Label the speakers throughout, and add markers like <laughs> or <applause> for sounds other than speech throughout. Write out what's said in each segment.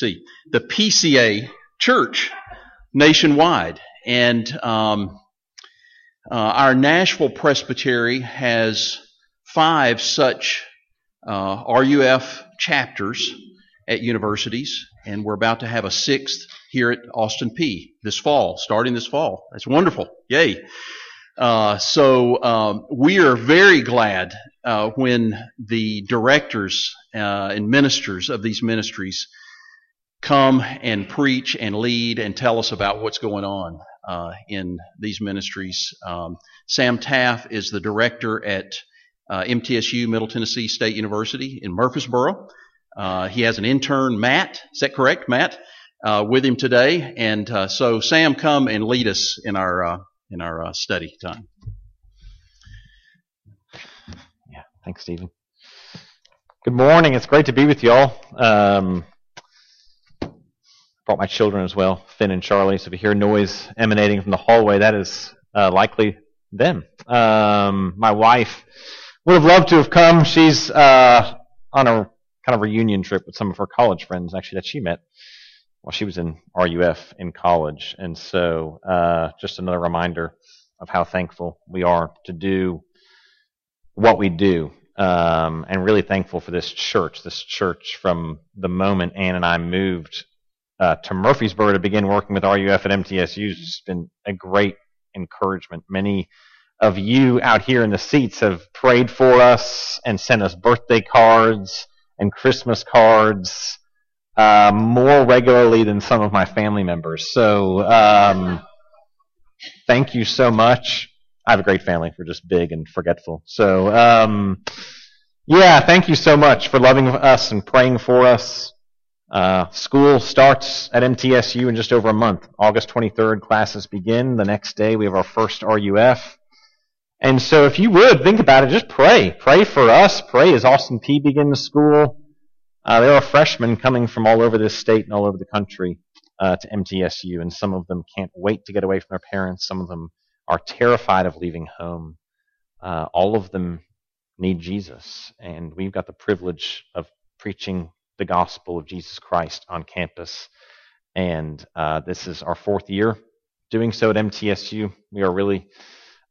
Speaker 1: see, the PCA Church nationwide. And um, uh, our Nashville Presbytery has five such uh, RUF chapters at universities, and we're about to have a sixth here at Austin Peay this fall, starting this fall. That's wonderful. Yay. Uh, so um, we are very glad uh, when the directors uh, and ministers of these ministries come and preach and lead and tell us about what's going on uh, in these ministries. Um, Sam Taff is the director at uh, MTSU, Middle Tennessee State University in Murfreesboro. Uh, he has an intern, Matt. Is that correct, Matt? Uh, with him today, and uh, so Sam, come and lead us in our uh, in our study time.
Speaker 2: Yeah, thanks, Stephen. Good morning. It's great to be with y'all. Um, brought my children as well, Finn and Charlie. So if you hear noise emanating from the hallway, that is uh, likely them. Um, my wife would have loved to have come. She's uh, on a kind of reunion trip with some of her college friends, actually, that she met while she was in RUF in college. And so uh, just another reminder of how thankful we are to do what we do. Um, and really thankful for this church, this church from the moment Ann and I moved uh, to Murfreesboro to begin working with RUF at MTSU It's been a great encouragement. Many of you out here in the seats have prayed for us and sent us birthday cards and Christmas cards uh, more regularly than some of my family members. So um, thank you so much. I have a great family. We're just big and forgetful. So um, yeah, thank you so much for loving us and praying for us. Uh, school starts at MTSU in just over a month. August 23rd, classes begin. The next day, we have our first RUF. And so, if you would think about it, just pray. Pray for us. Pray as Austin Peay begins school. Uh, there are freshmen coming from all over this state and all over the country uh, to MTSU, and some of them can't wait to get away from their parents. Some of them are terrified of leaving home. Uh, all of them need Jesus, and we've got the privilege of preaching the gospel of Jesus Christ on campus. And uh, this is our fourth year doing so at MTSU. We are really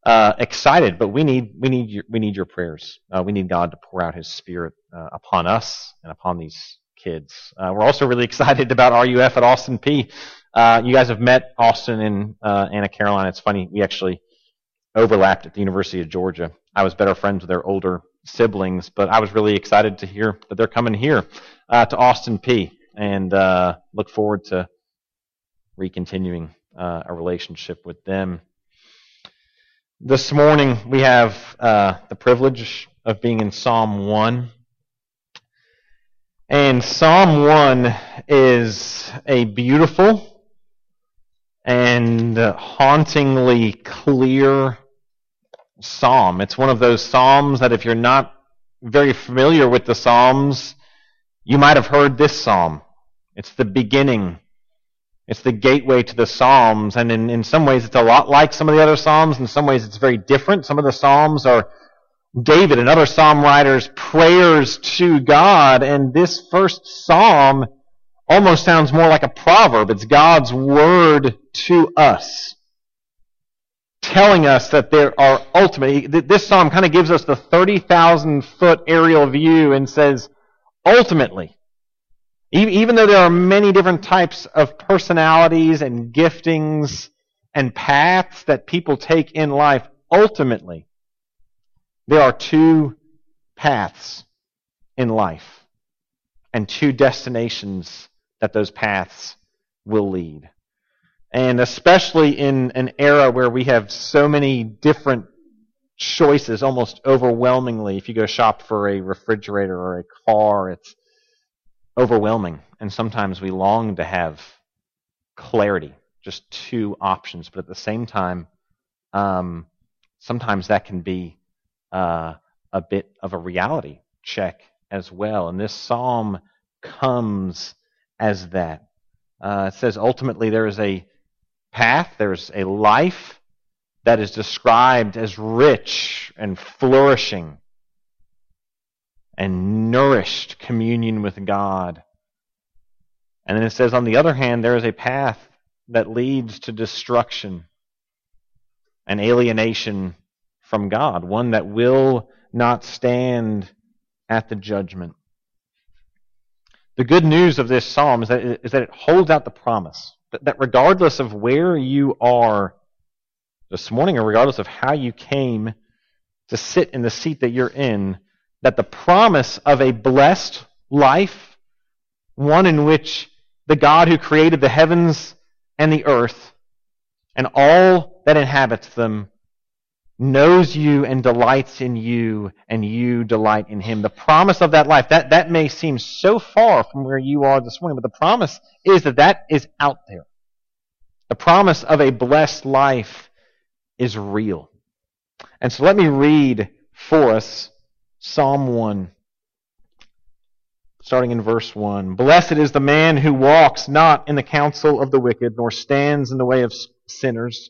Speaker 2: uh, excited, but we need we need your, we need your prayers. Uh, we need God to pour out His Spirit uh, upon us and upon these kids. Uh, we're also really <laughs> excited about RUF at Austin Peay. Uh, you guys have met Austin and Anna Caroline. It's funny we actually overlapped at the University of Georgia. I was better friends with their older siblings, but I was really excited to hear that they're coming here uh, to Austin Peay and uh, look forward to recontinuing uh, a relationship with them. This morning we have uh, the privilege of being in Psalm 1. And Psalm 1 is a beautiful and hauntingly clear psalm. It's one of those psalms that if you're not very familiar with the psalms, you might have heard this psalm. It's the beginning. It's the gateway to the psalms, and in, in some ways it's a lot like some of the other psalms. In some ways it's very different. Some of the psalms are David and other psalm writers' prayers to God, and this first psalm almost sounds more like a proverb. It's God's word to us telling us that there are ultimately, this psalm kind of gives us the 30,000 foot aerial view and says, ultimately, even though there are many different types of personalities and giftings and paths that people take in life, ultimately, there are two paths in life and two destinations that those paths will lead. And especially in an era where we have so many different choices, almost overwhelmingly, if you go shop for a refrigerator or a car, it's overwhelming. And sometimes we long to have clarity, just two options. But at the same time, um, sometimes that can be uh, a bit of a reality check as well. And this psalm comes as that. Uh, it says ultimately there is a path, there's a life that is described as rich and flourishing and nourished communion with God. And then it says, on the other hand, there is a path that leads to destruction and alienation from God, one that will not stand at the judgment. The good news of this psalm is that, it, is that it holds out the promise that, that regardless of where you are this morning, or regardless of how you came to sit in the seat that you're in, that the promise of a blessed life, one in which the God who created the heavens and the earth and all that inhabits them knows you and delights in you and you delight in him. The promise of that life, that, that may seem so far from where you are this morning, but the promise is that that is out there. The promise of a blessed life is real. And so let me read for us Psalm 1, starting in verse 1. Blessed is the man who walks not in the counsel of the wicked, nor stands in the way of sinners,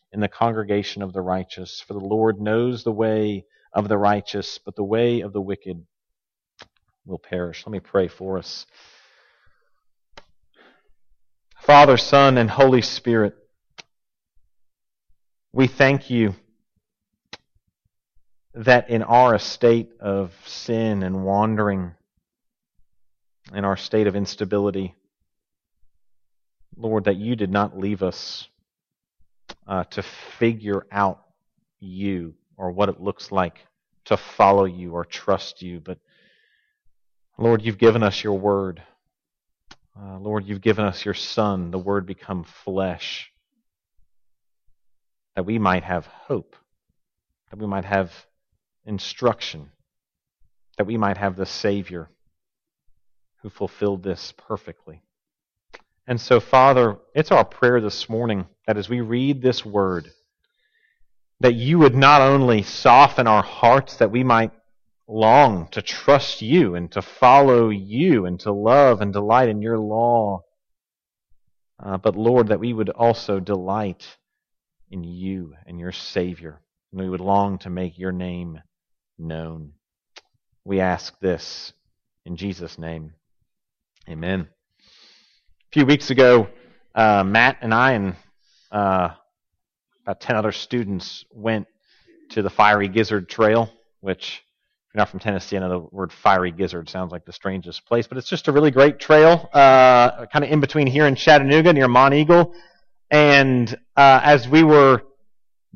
Speaker 2: in the congregation of the righteous. For the Lord knows the way of the righteous, but the way of the wicked will perish. Let me pray for us. Father, Son, and Holy Spirit, we thank you that in our state of sin and wandering, in our state of instability, Lord, that you did not leave us uh, to figure out you or what it looks like to follow you or trust you, but Lord, you've given us your word. Uh, Lord, you've given us your Son, the Word become flesh, that we might have hope, that we might have instruction, that we might have the Savior who fulfilled this perfectly. And so, Father, it's our prayer this morning that as we read this word, that you would not only soften our hearts, that we might long to trust you and to follow you and to love and delight in your law, uh, but Lord, that we would also delight in you and your Savior, and we would long to make your name known. We ask this in Jesus' name. Amen. A few weeks ago, uh, Matt and I and uh, about 10 other students went to the Fiery Gizzard Trail, which, if you're not from Tennessee, I know the word Fiery Gizzard sounds like the strangest place, but it's just a really great trail, uh, kind of in between here and Chattanooga near Monteagle. And uh, as we were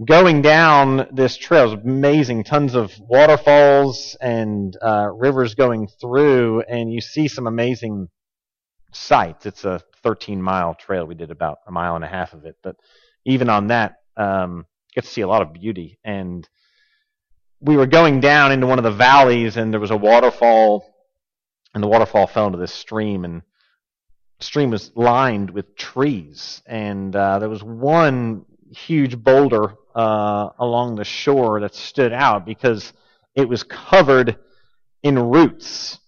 Speaker 2: going down this trail. It was amazing, tons of waterfalls and uh, rivers going through, and you see some amazing sights. It's a 13 mile trail. We did about a mile and a half of it, but even on that, um, you get to see a lot of beauty. And we were going down into one of the valleys, and there was a waterfall, and the waterfall fell into this stream, and the stream was lined with trees, and uh, there was one huge boulder uh, along the shore that stood out because it was covered in roots.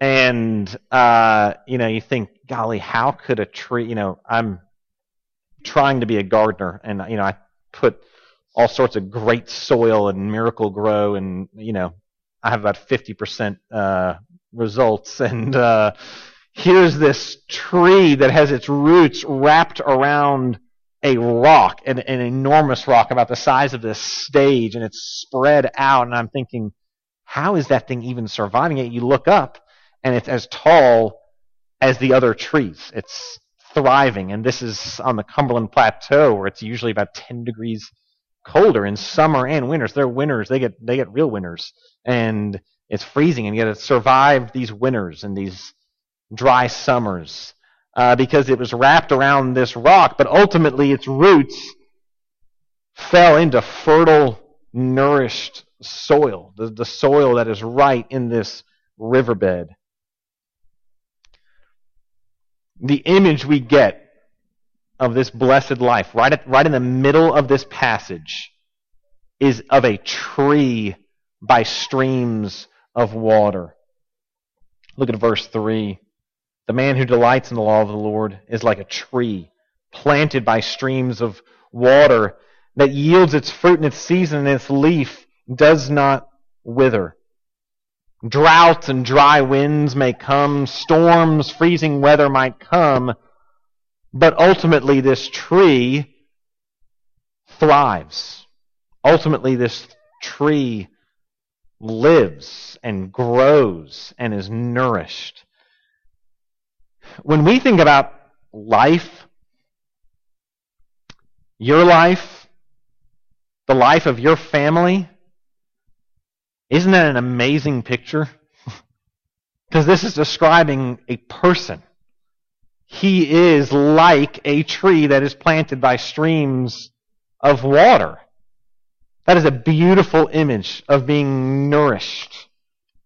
Speaker 2: And, uh, you know, you think, golly, how could a tree, you know, I'm trying to be a gardener and, you know, I put all sorts of great soil and Miracle-Gro and, you know, I have about 50% uh, results. <laughs> And uh, here's this tree that has its roots wrapped around a rock, an, an enormous rock about the size of this stage, and it's spread out. And I'm thinking, how is that thing even surviving it? You look up, and it's as tall as the other trees. It's thriving, and this is on the Cumberland Plateau, where it's usually about 10 degrees colder in summer and winters. They're winters; they get they get real winters, and it's freezing, and you got to survive these winters and these dry summers uh, because it was wrapped around this rock, but ultimately its roots fell into fertile, nourished soil, the, the soil that is right in this riverbed. The image we get of this blessed life, right, at, right in the middle of this passage, is of a tree by streams of water. Look at verse 3. The man who delights in the law of the Lord is like a tree planted by streams of water that yields its fruit in its season and its leaf does not wither. Droughts and dry winds may come, storms, freezing weather might come, but ultimately this tree thrives. Ultimately this tree lives and grows and is nourished. When we think about life, your life, the life of your family, isn't that an amazing picture? <laughs> Because this is describing a person. He is like a tree that is planted by streams of water. That is a beautiful image of being nourished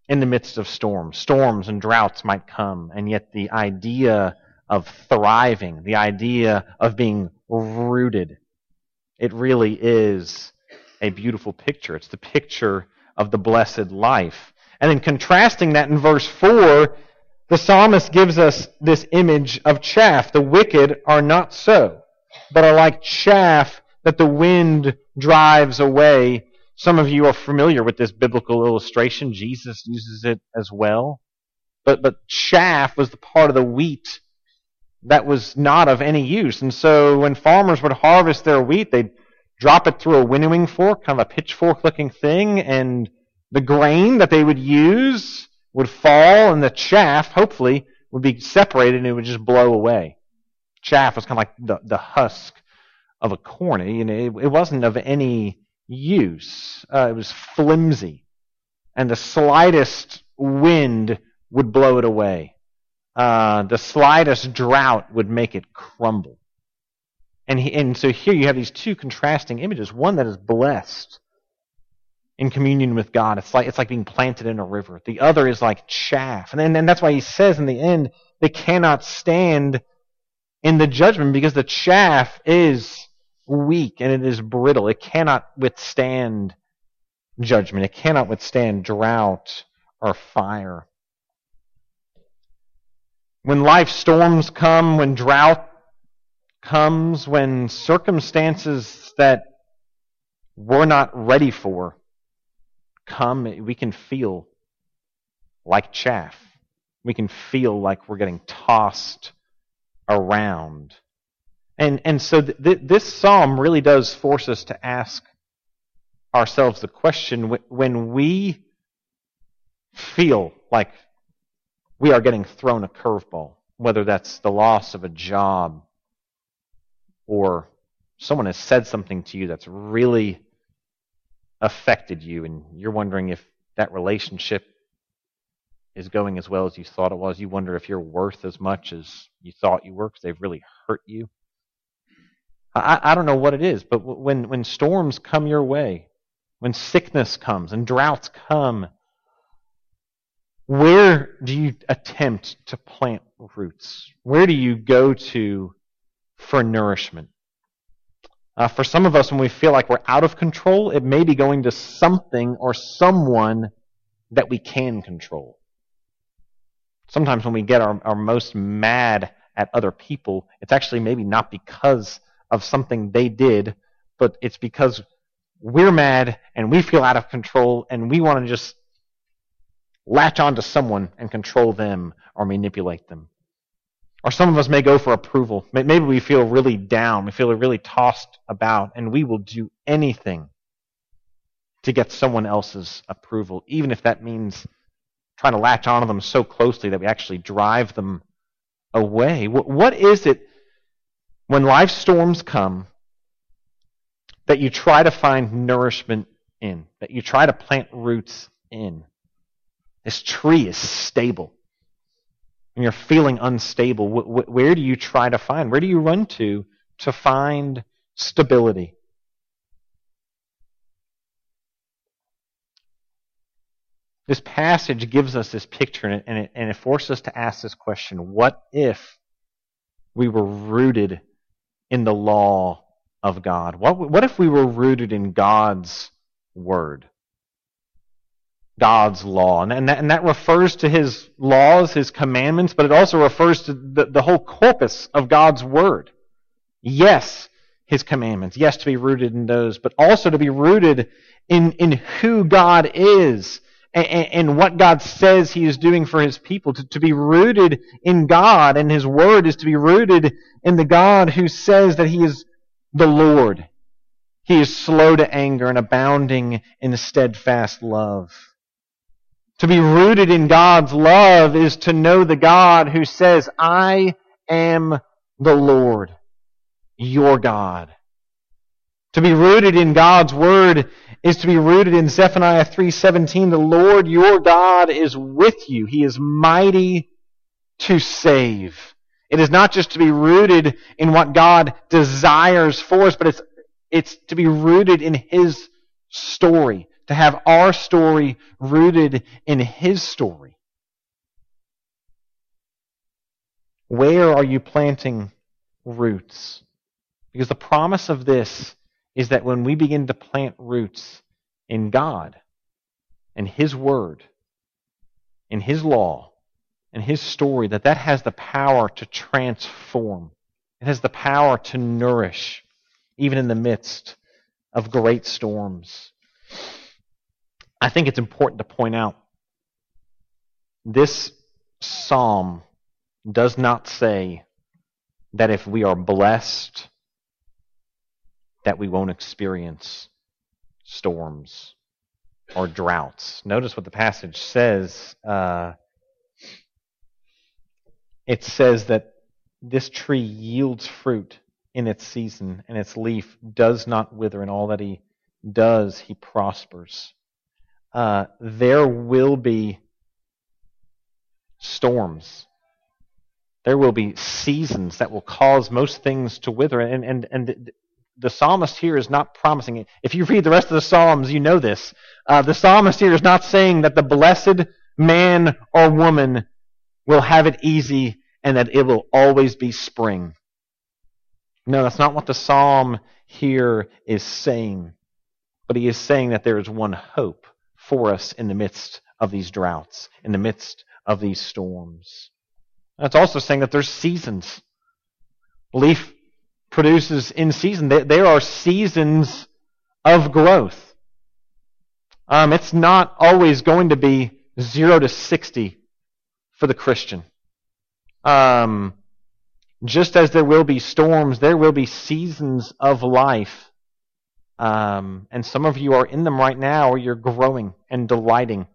Speaker 2: in the midst of storms. Storms and droughts might come, and yet the idea of thriving, the idea of being rooted, it really is a beautiful picture. It's the picture of the blessed life. And in contrasting that in verse 4, the psalmist gives us this image of chaff. The wicked are not so, but are like chaff that the wind drives away. Some of you are familiar with this biblical illustration. Jesus uses it as well. But, but chaff was the part of the wheat that was not of any use. And so when farmers would harvest their wheat, they'd drop it through a winnowing fork, kind of a pitchfork looking thing, and the grain that they would use would fall, and the chaff, hopefully, would be separated and it would just blow away. Chaff was kind of like the, the husk of a corn. You know, it, it wasn't of any use. Uh, it was flimsy. And the slightest wind would blow it away. Uh, the slightest drought would make it crumble. And, he, and so here you have these two contrasting images. One that is blessed in communion with God. It's like, it's like being planted in a river. The other is like chaff. And, then, and that's why he says in the end, they cannot stand in the judgment because the chaff is weak and it is brittle. It cannot withstand judgment. It cannot withstand drought or fire. When life storms come, when drought comes, when circumstances that we're not ready for come, we can feel like chaff. We can feel like we're getting tossed around. And, and so th- th- this psalm really does force us to ask ourselves the question when we feel like we are getting thrown a curveball, whether that's the loss of a job or someone has said something to you that's really affected you and you're wondering if that relationship is going as well as you thought it was. You wonder if you're worth as much as you thought you were because they've really hurt you. I, I don't know what it is, but when, when storms come your way, when sickness comes and droughts come, where do you attempt to plant roots? Where do you go to for nourishment? Uh, for some of us, when we feel like we're out of control, it may be going to something or someone that we can control. Sometimes when we get our, our most mad at other people, it's actually maybe not because of something they did, but it's because we're mad and we feel out of control and we want to just latch onto someone and control them or manipulate them. Or some of us may go for approval. Maybe we feel really down. We feel really tossed about, and we will do anything to get someone else's approval, even if that means trying to latch onto them so closely that we actually drive them away. What is it when life storms come, that you try to find nourishment in, that you try to plant roots in. This tree is stable. And you're feeling unstable. Where do you try to find? Where do you run to to find stability? This passage gives us this picture and it, and it forces us to ask this question What if we were rooted in the law of God? What, what if we were rooted in God's word? God's law. And, that, and that refers to his laws, his commandments, but it also refers to the, the whole corpus of God's word. Yes, his commandments. Yes, to be rooted in those, but also to be rooted in, in who God is and, and what God says he is doing for his people. To, to be rooted in God and his word is to be rooted in the God who says that he is the Lord. He is slow to anger and abounding in steadfast love. To be rooted in God's love is to know the God who says, I am the Lord, your God. To be rooted in God's word is to be rooted in Zephaniah 3:17, the Lord your God is with you. He is mighty to save. It is not just to be rooted in what God desires for us, but it's it's to be rooted in his story to have our story rooted in His story. Where are you planting roots? Because the promise of this is that when we begin to plant roots in God and His Word, in His law, and His story, that that has the power to transform. It has the power to nourish, even in the midst of great storms. I think it's important to point out this psalm does not say that if we are blessed, that we won't experience storms or droughts. Notice what the passage says. Uh, it says that this tree yields fruit in its season, and its leaf does not wither, and all that he does, he prospers uh, there will be storms. There will be seasons that will cause most things to wither. And, and, and the psalmist here is not promising it. If you read the rest of the Psalms, you know this. Uh, the psalmist here is not saying that the blessed man or woman will have it easy and that it will always be spring. No, that's not what the psalm here is saying. But he is saying that there is one hope for us in the midst of these droughts, in the midst of these storms. That's also saying that there's seasons. Leaf produces in season. There are seasons of growth. Um, it's not always going to be zero to 60 for the Christian. Um, just as there will be storms, there will be seasons of life um, and some of you are in them right now, or you're growing and delighting.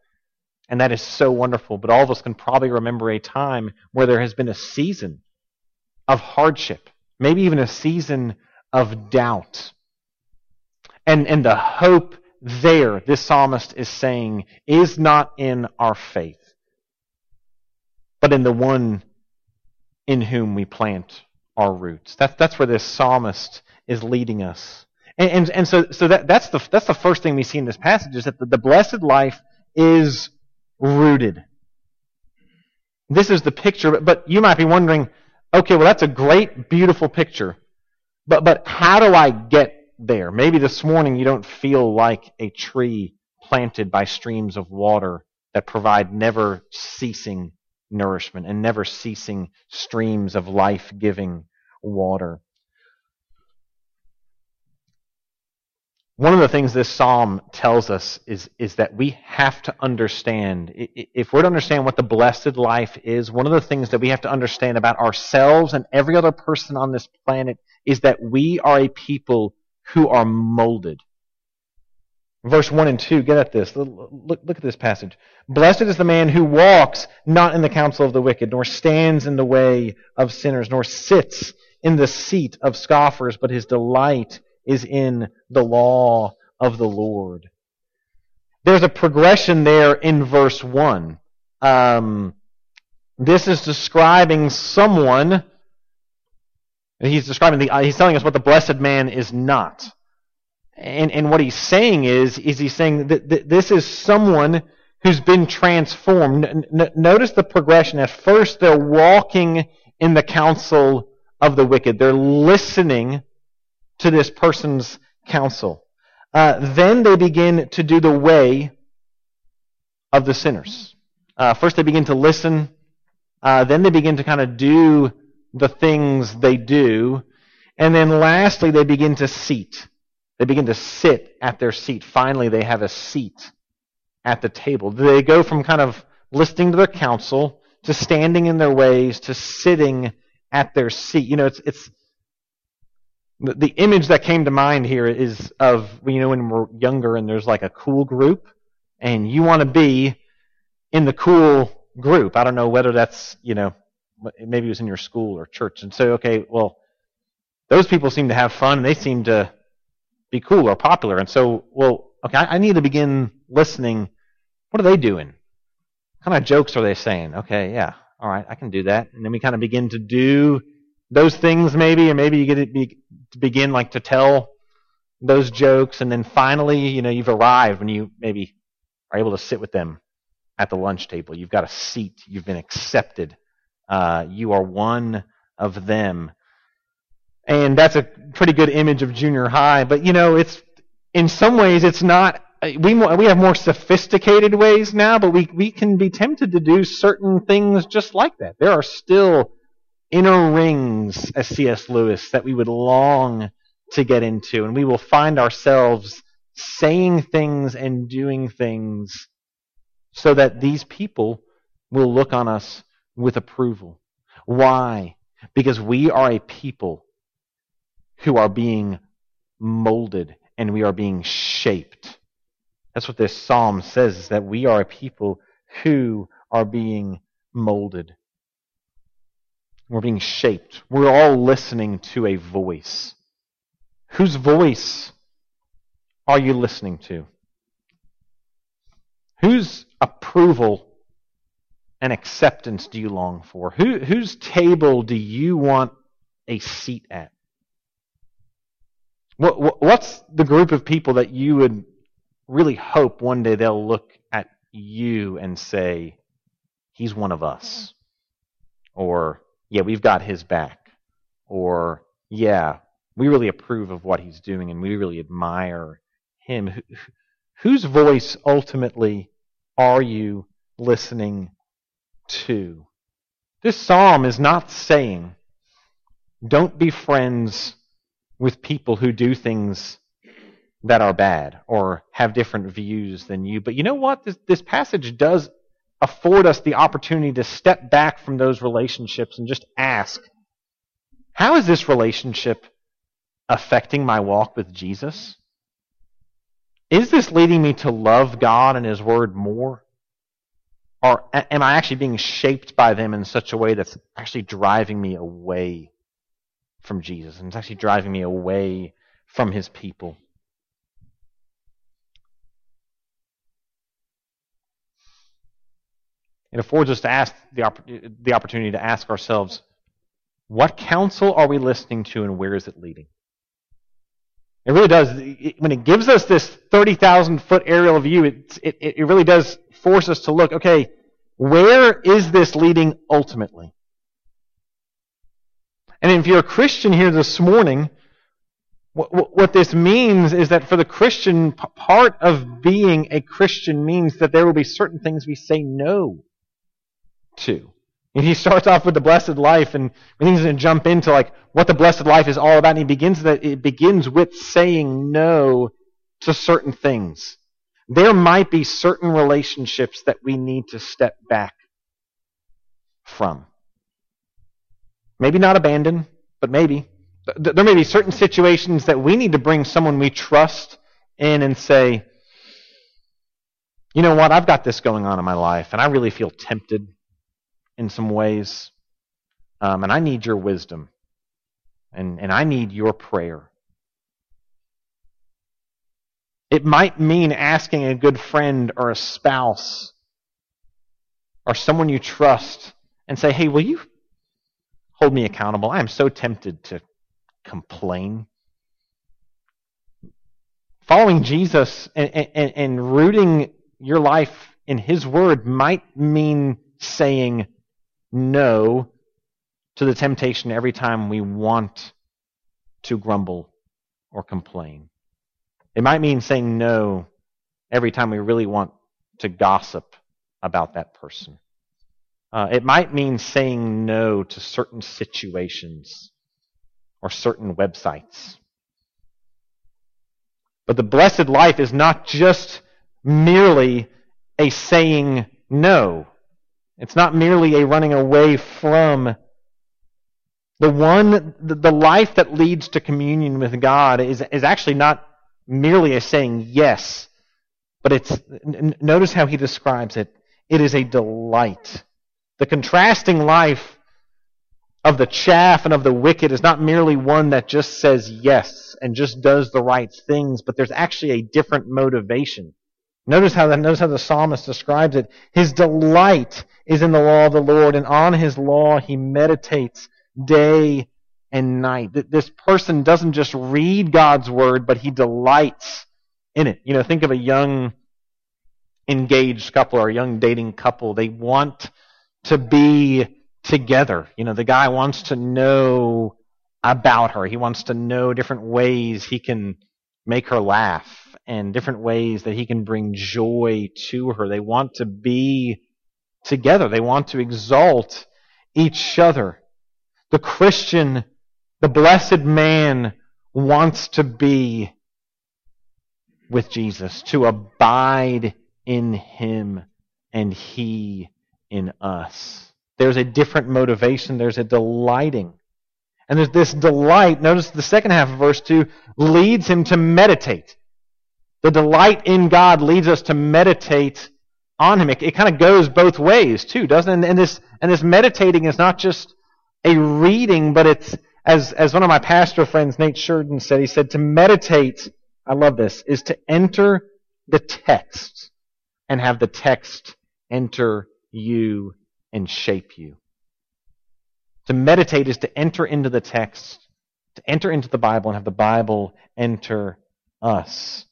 Speaker 2: And that is so wonderful. But all of us can probably remember a time where there has been a season of hardship, maybe even a season of doubt. And, and the hope there, this psalmist is saying, is not in our faith, but in the one in whom we plant our roots. That's, that's where this psalmist is leading us. And, and, and so, so that, that's, the, that's the first thing we see in this passage is that the, the blessed life is rooted. This is the picture, but you might be wondering, okay, well, that's a great, beautiful picture. But, but how do I get there? Maybe this morning you don't feel like a tree planted by streams of water that provide never ceasing nourishment and never ceasing streams of life giving water. One of the things this psalm tells us is, is that we have to understand, if we're to understand what the blessed life is, one of the things that we have to understand about ourselves and every other person on this planet is that we are a people who are molded. Verse 1 and 2, get at this. Look, look at this passage. Blessed is the man who walks not in the counsel of the wicked, nor stands in the way of sinners, nor sits in the seat of scoffers, but his delight is in the law of the Lord. There's a progression there in verse 1. Um, this is describing someone. He's describing the. He's telling us what the blessed man is not, and and what he's saying is is he's saying that, that this is someone who's been transformed. N- notice the progression. At first, they're walking in the counsel of the wicked. They're listening to this person's counsel. Uh, then they begin to do the way of the sinners. Uh, first, they begin to listen. Uh, then they begin to kind of do the things they do. And then lastly, they begin to seat. They begin to sit at their seat. Finally, they have a seat at the table. They go from kind of listening to their counsel to standing in their ways to sitting at their seat. You know, it's, it's, the image that came to mind here is of, you know, when we're younger and there's like a cool group and you want to be in the cool group. I don't know whether that's, you know, maybe it was in your school or church and say, okay, well, those people seem to have fun and they seem to be cool or popular. And so, well, okay, I need to begin listening. What are they doing? What kind of jokes are they saying? Okay, yeah, all right, I can do that. And then we kind of begin to do those things maybe, and maybe you get to, be, to begin like to tell those jokes, and then finally, you know, you've arrived when you maybe are able to sit with them at the lunch table. You've got a seat. You've been accepted. Uh, you are one of them. And that's a pretty good image of junior high. But, you know, it's, in some ways, it's not, we, we have more sophisticated ways now, but we, we can be tempted to do certain things just like that. There are still inner rings, as C.S. Lewis, that we would long to get into. And we will find ourselves saying things and doing things so that these people will look on us with approval. Why? Because we are a people who are being molded and we are being shaped. That's what this psalm says, is that we are a people who are being molded. We're being shaped. We're all listening to a voice. Whose voice are you listening to? Whose approval and acceptance do you long for? Who, whose table do you want a seat at? What, what's the group of people that you would really hope one day they'll look at you and say, he's one of us? Or, yeah, we've got his back. Or, yeah, we really approve of what he's doing and we really admire him. Whose voice ultimately are you listening to? This psalm is not saying, don't be friends with people who do things that are bad or have different views than you. But you know what? This, this passage does afford us the opportunity to step back from those relationships and just ask, how is this relationship affecting my walk with Jesus? Is this leading me to love God and His Word more? Or am I actually being shaped by them in such a way that's actually driving me away from Jesus and it's actually driving me away from His people? It affords us to ask the, the opportunity to ask ourselves, what counsel are we listening to and where is it leading? It really does. when it gives us this 30,000 foot aerial view, it, it, it really does force us to look, okay, where is this leading ultimately? And if you're a Christian here this morning, what, what this means is that for the Christian, part of being a Christian means that there will be certain things we say no to. And he starts off with the blessed life, and he's going to jump into like what the blessed life is all about. And he begins that it begins with saying no to certain things. There might be certain relationships that we need to step back from. Maybe not abandon, but maybe. There may be certain situations that we need to bring someone we trust in and say, you know what, I've got this going on in my life, and I really feel tempted in some ways. Um, and I need your wisdom. And, and I need your prayer. It might mean asking a good friend or a spouse or someone you trust and say, hey, will you hold me accountable? I am so tempted to complain. Following Jesus and, and, and rooting your life in His Word might mean saying, no to the temptation every time we want to grumble or complain. It might mean saying no every time we really want to gossip about that person. Uh, it might mean saying no to certain situations or certain websites. But the blessed life is not just merely a saying no. It's not merely a running away from. The one, the life that leads to communion with God is, is actually not merely a saying yes, but it's, notice how he describes it. It is a delight. The contrasting life of the chaff and of the wicked is not merely one that just says yes and just does the right things, but there's actually a different motivation. Notice how, the, notice how the psalmist describes it. His delight is in the law of the Lord, and on his law he meditates day and night. This person doesn't just read God's word, but he delights in it. You know, think of a young engaged couple or a young dating couple. They want to be together. You know, the guy wants to know about her. He wants to know different ways he can make her laugh and different ways that he can bring joy to her. They want to be together. They want to exalt each other. The Christian, the blessed man wants to be with Jesus, to abide in him and he in us. There's a different motivation. There's a delighting. And there's this delight. Notice the second half of verse 2 leads him to meditate. The delight in God leads us to meditate on him. It, it kind of goes both ways too, doesn't it? And, and, this and this meditating is not just a reading, but it's as as one of my pastor friends, Nate Sheridan, said. He said to meditate. I love this. Is to enter the text and have the text enter you and shape you. To meditate is to enter into the text, to enter into the Bible and have the Bible enter us.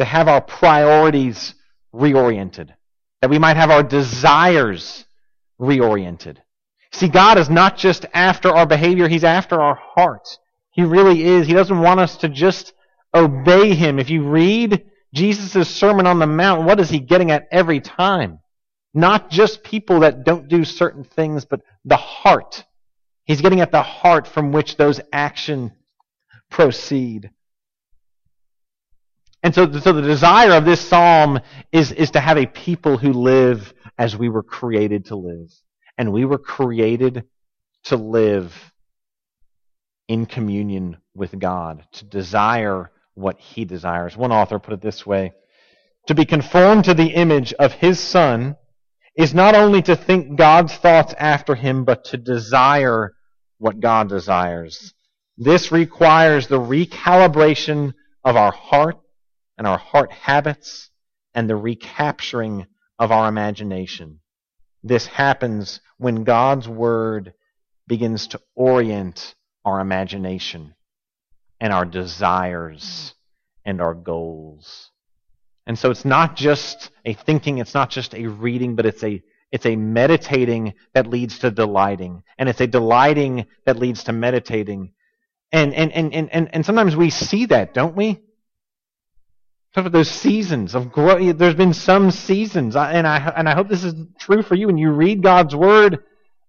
Speaker 2: To have our priorities reoriented. That we might have our desires reoriented. See, God is not just after our behavior, He's after our heart. He really is. He doesn't want us to just obey Him. If you read Jesus' Sermon on the Mount, what is He getting at every time? Not just people that don't do certain things, but the heart. He's getting at the heart from which those actions proceed. And so, so the desire of this psalm is, is to have a people who live as we were created to live. And we were created to live in communion with God, to desire what He desires. One author put it this way To be conformed to the image of His Son is not only to think God's thoughts after him, but to desire what God desires. This requires the recalibration of our heart and our heart habits and the recapturing of our imagination. This happens when God's Word begins to orient our imagination and our desires and our goals. And so it's not just a thinking, it's not just a reading, but it's a it's a meditating that leads to delighting. And it's a delighting that leads to meditating. And and and and, and and sometimes we see that, don't we? Talk about those seasons of growth. There's been some seasons, and I and I hope this is true for you. When you read God's word,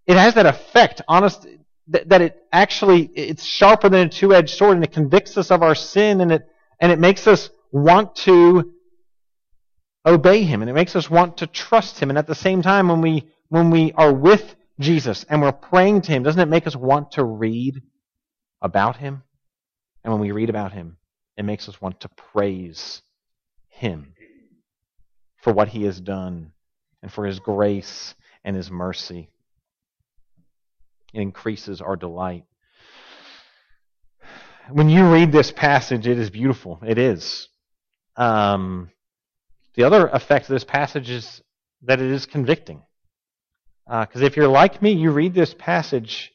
Speaker 2: it has that effect. Honest, that, that it actually it's sharper than a two-edged sword, and it convicts us of our sin, and it and it makes us want to obey him and it makes us want to trust him. And at the same time, when we, when we are with Jesus and we're praying to him, doesn't it make us want to read about him? And when we read about him, it makes us want to praise him for what he has done and for his grace and his mercy. It increases our delight. When you read this passage, it is beautiful. It is. Um, the other effect of this passage is that it is convicting. Because uh, if you're like me, you read this passage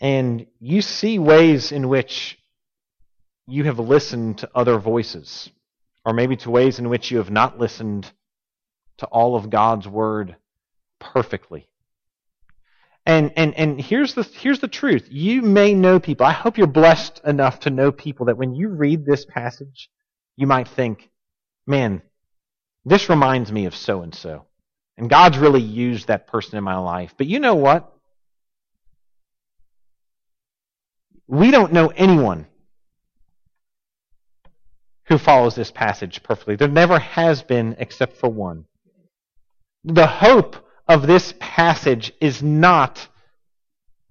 Speaker 2: and you see ways in which you have listened to other voices, or maybe to ways in which you have not listened to all of God's Word perfectly. And, and, and here's, the, here's the truth. You may know people. I hope you're blessed enough to know people that when you read this passage, you might think, man, this reminds me of so and so. And God's really used that person in my life. But you know what? We don't know anyone who follows this passage perfectly. There never has been except for one. The hope of this passage is not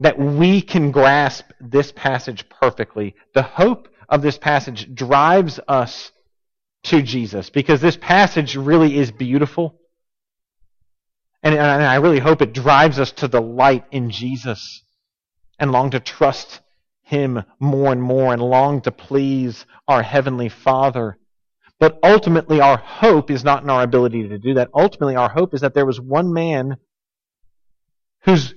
Speaker 2: that we can grasp this passage perfectly. The hope of this passage drives us to Jesus because this passage really is beautiful. And, and I really hope it drives us to the light in Jesus and long to trust Him more and more and long to please our Heavenly Father. But ultimately, our hope is not in our ability to do that. Ultimately, our hope is that there was one man whose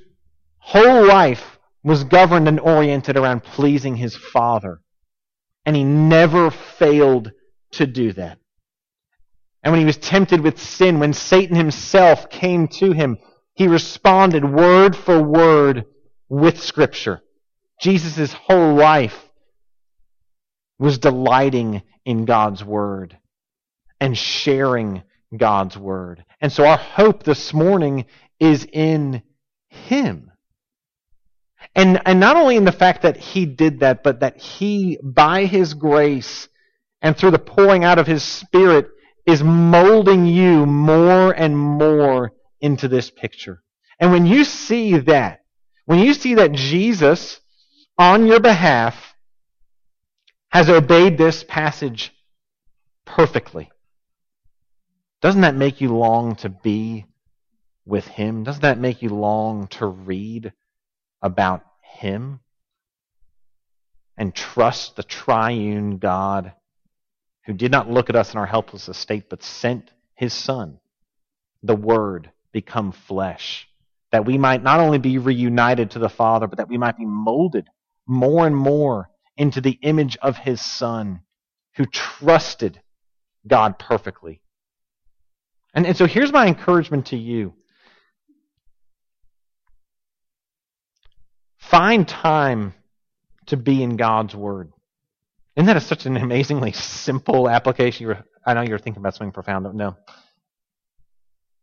Speaker 2: whole life was governed and oriented around pleasing his Father. And he never failed to do that. And when he was tempted with sin, when Satan himself came to him, he responded word for word with Scripture. Jesus' whole life was delighting in God's Word and sharing God's Word. And so our hope this morning is in Him. And, and not only in the fact that He did that, but that He, by His grace and through the pouring out of His Spirit, is molding you more and more into this picture. And when you see that, when you see that Jesus, on your behalf, has obeyed this passage perfectly. Doesn't that make you long to be with Him? Doesn't that make you long to read about Him? And trust the triune God who did not look at us in our helpless estate, but sent His Son, the Word, become flesh, that we might not only be reunited to the Father, but that we might be molded more and more into the image of his son who trusted God perfectly. And, and so here's my encouragement to you. Find time to be in God's Word. Isn't that a, such an amazingly simple application? I know you're thinking about something profound. No.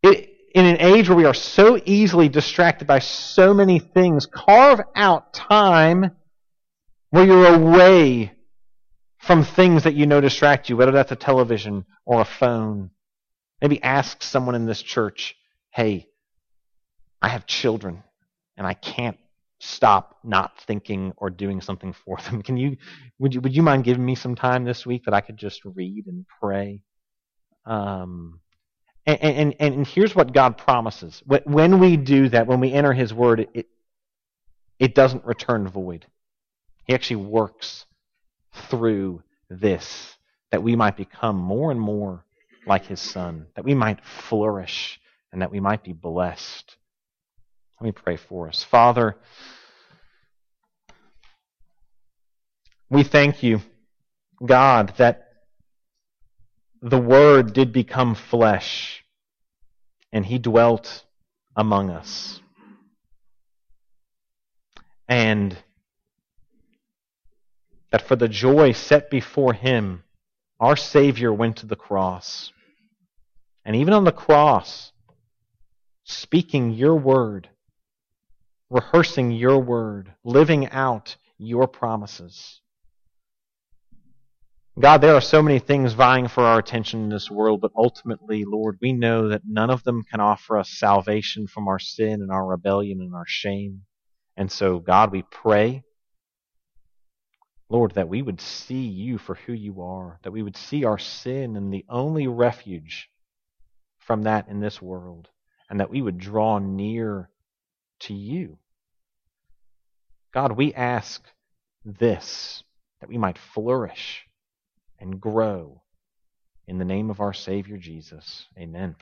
Speaker 2: It, in an age where we are so easily distracted by so many things, carve out time where you're away from things that you know distract you, whether that's a television or a phone. Maybe ask someone in this church, hey, I have children and I can't stop not thinking or doing something for them. <laughs> Can you would you would you mind giving me some time this week that I could just read and pray? Um, and, and, and here's what God promises. When we do that, when we enter His Word, it, it doesn't return void. He actually works through this that we might become more and more like his son, that we might flourish and that we might be blessed. Let me pray for us. Father, we thank you, God, that the Word did become flesh and he dwelt among us. And that for the joy set before him, our Savior went to the cross. And even on the cross, speaking your word, rehearsing your word, living out your promises. God, there are so many things vying for our attention in this world, but ultimately, Lord, we know that none of them can offer us salvation from our sin and our rebellion and our shame. And so, God, we pray Lord, that we would see you for who you are, that we would see our sin and the only refuge from that in this world, and that we would draw near to you. God, we ask this, that we might flourish and grow in the name of our Savior Jesus. Amen.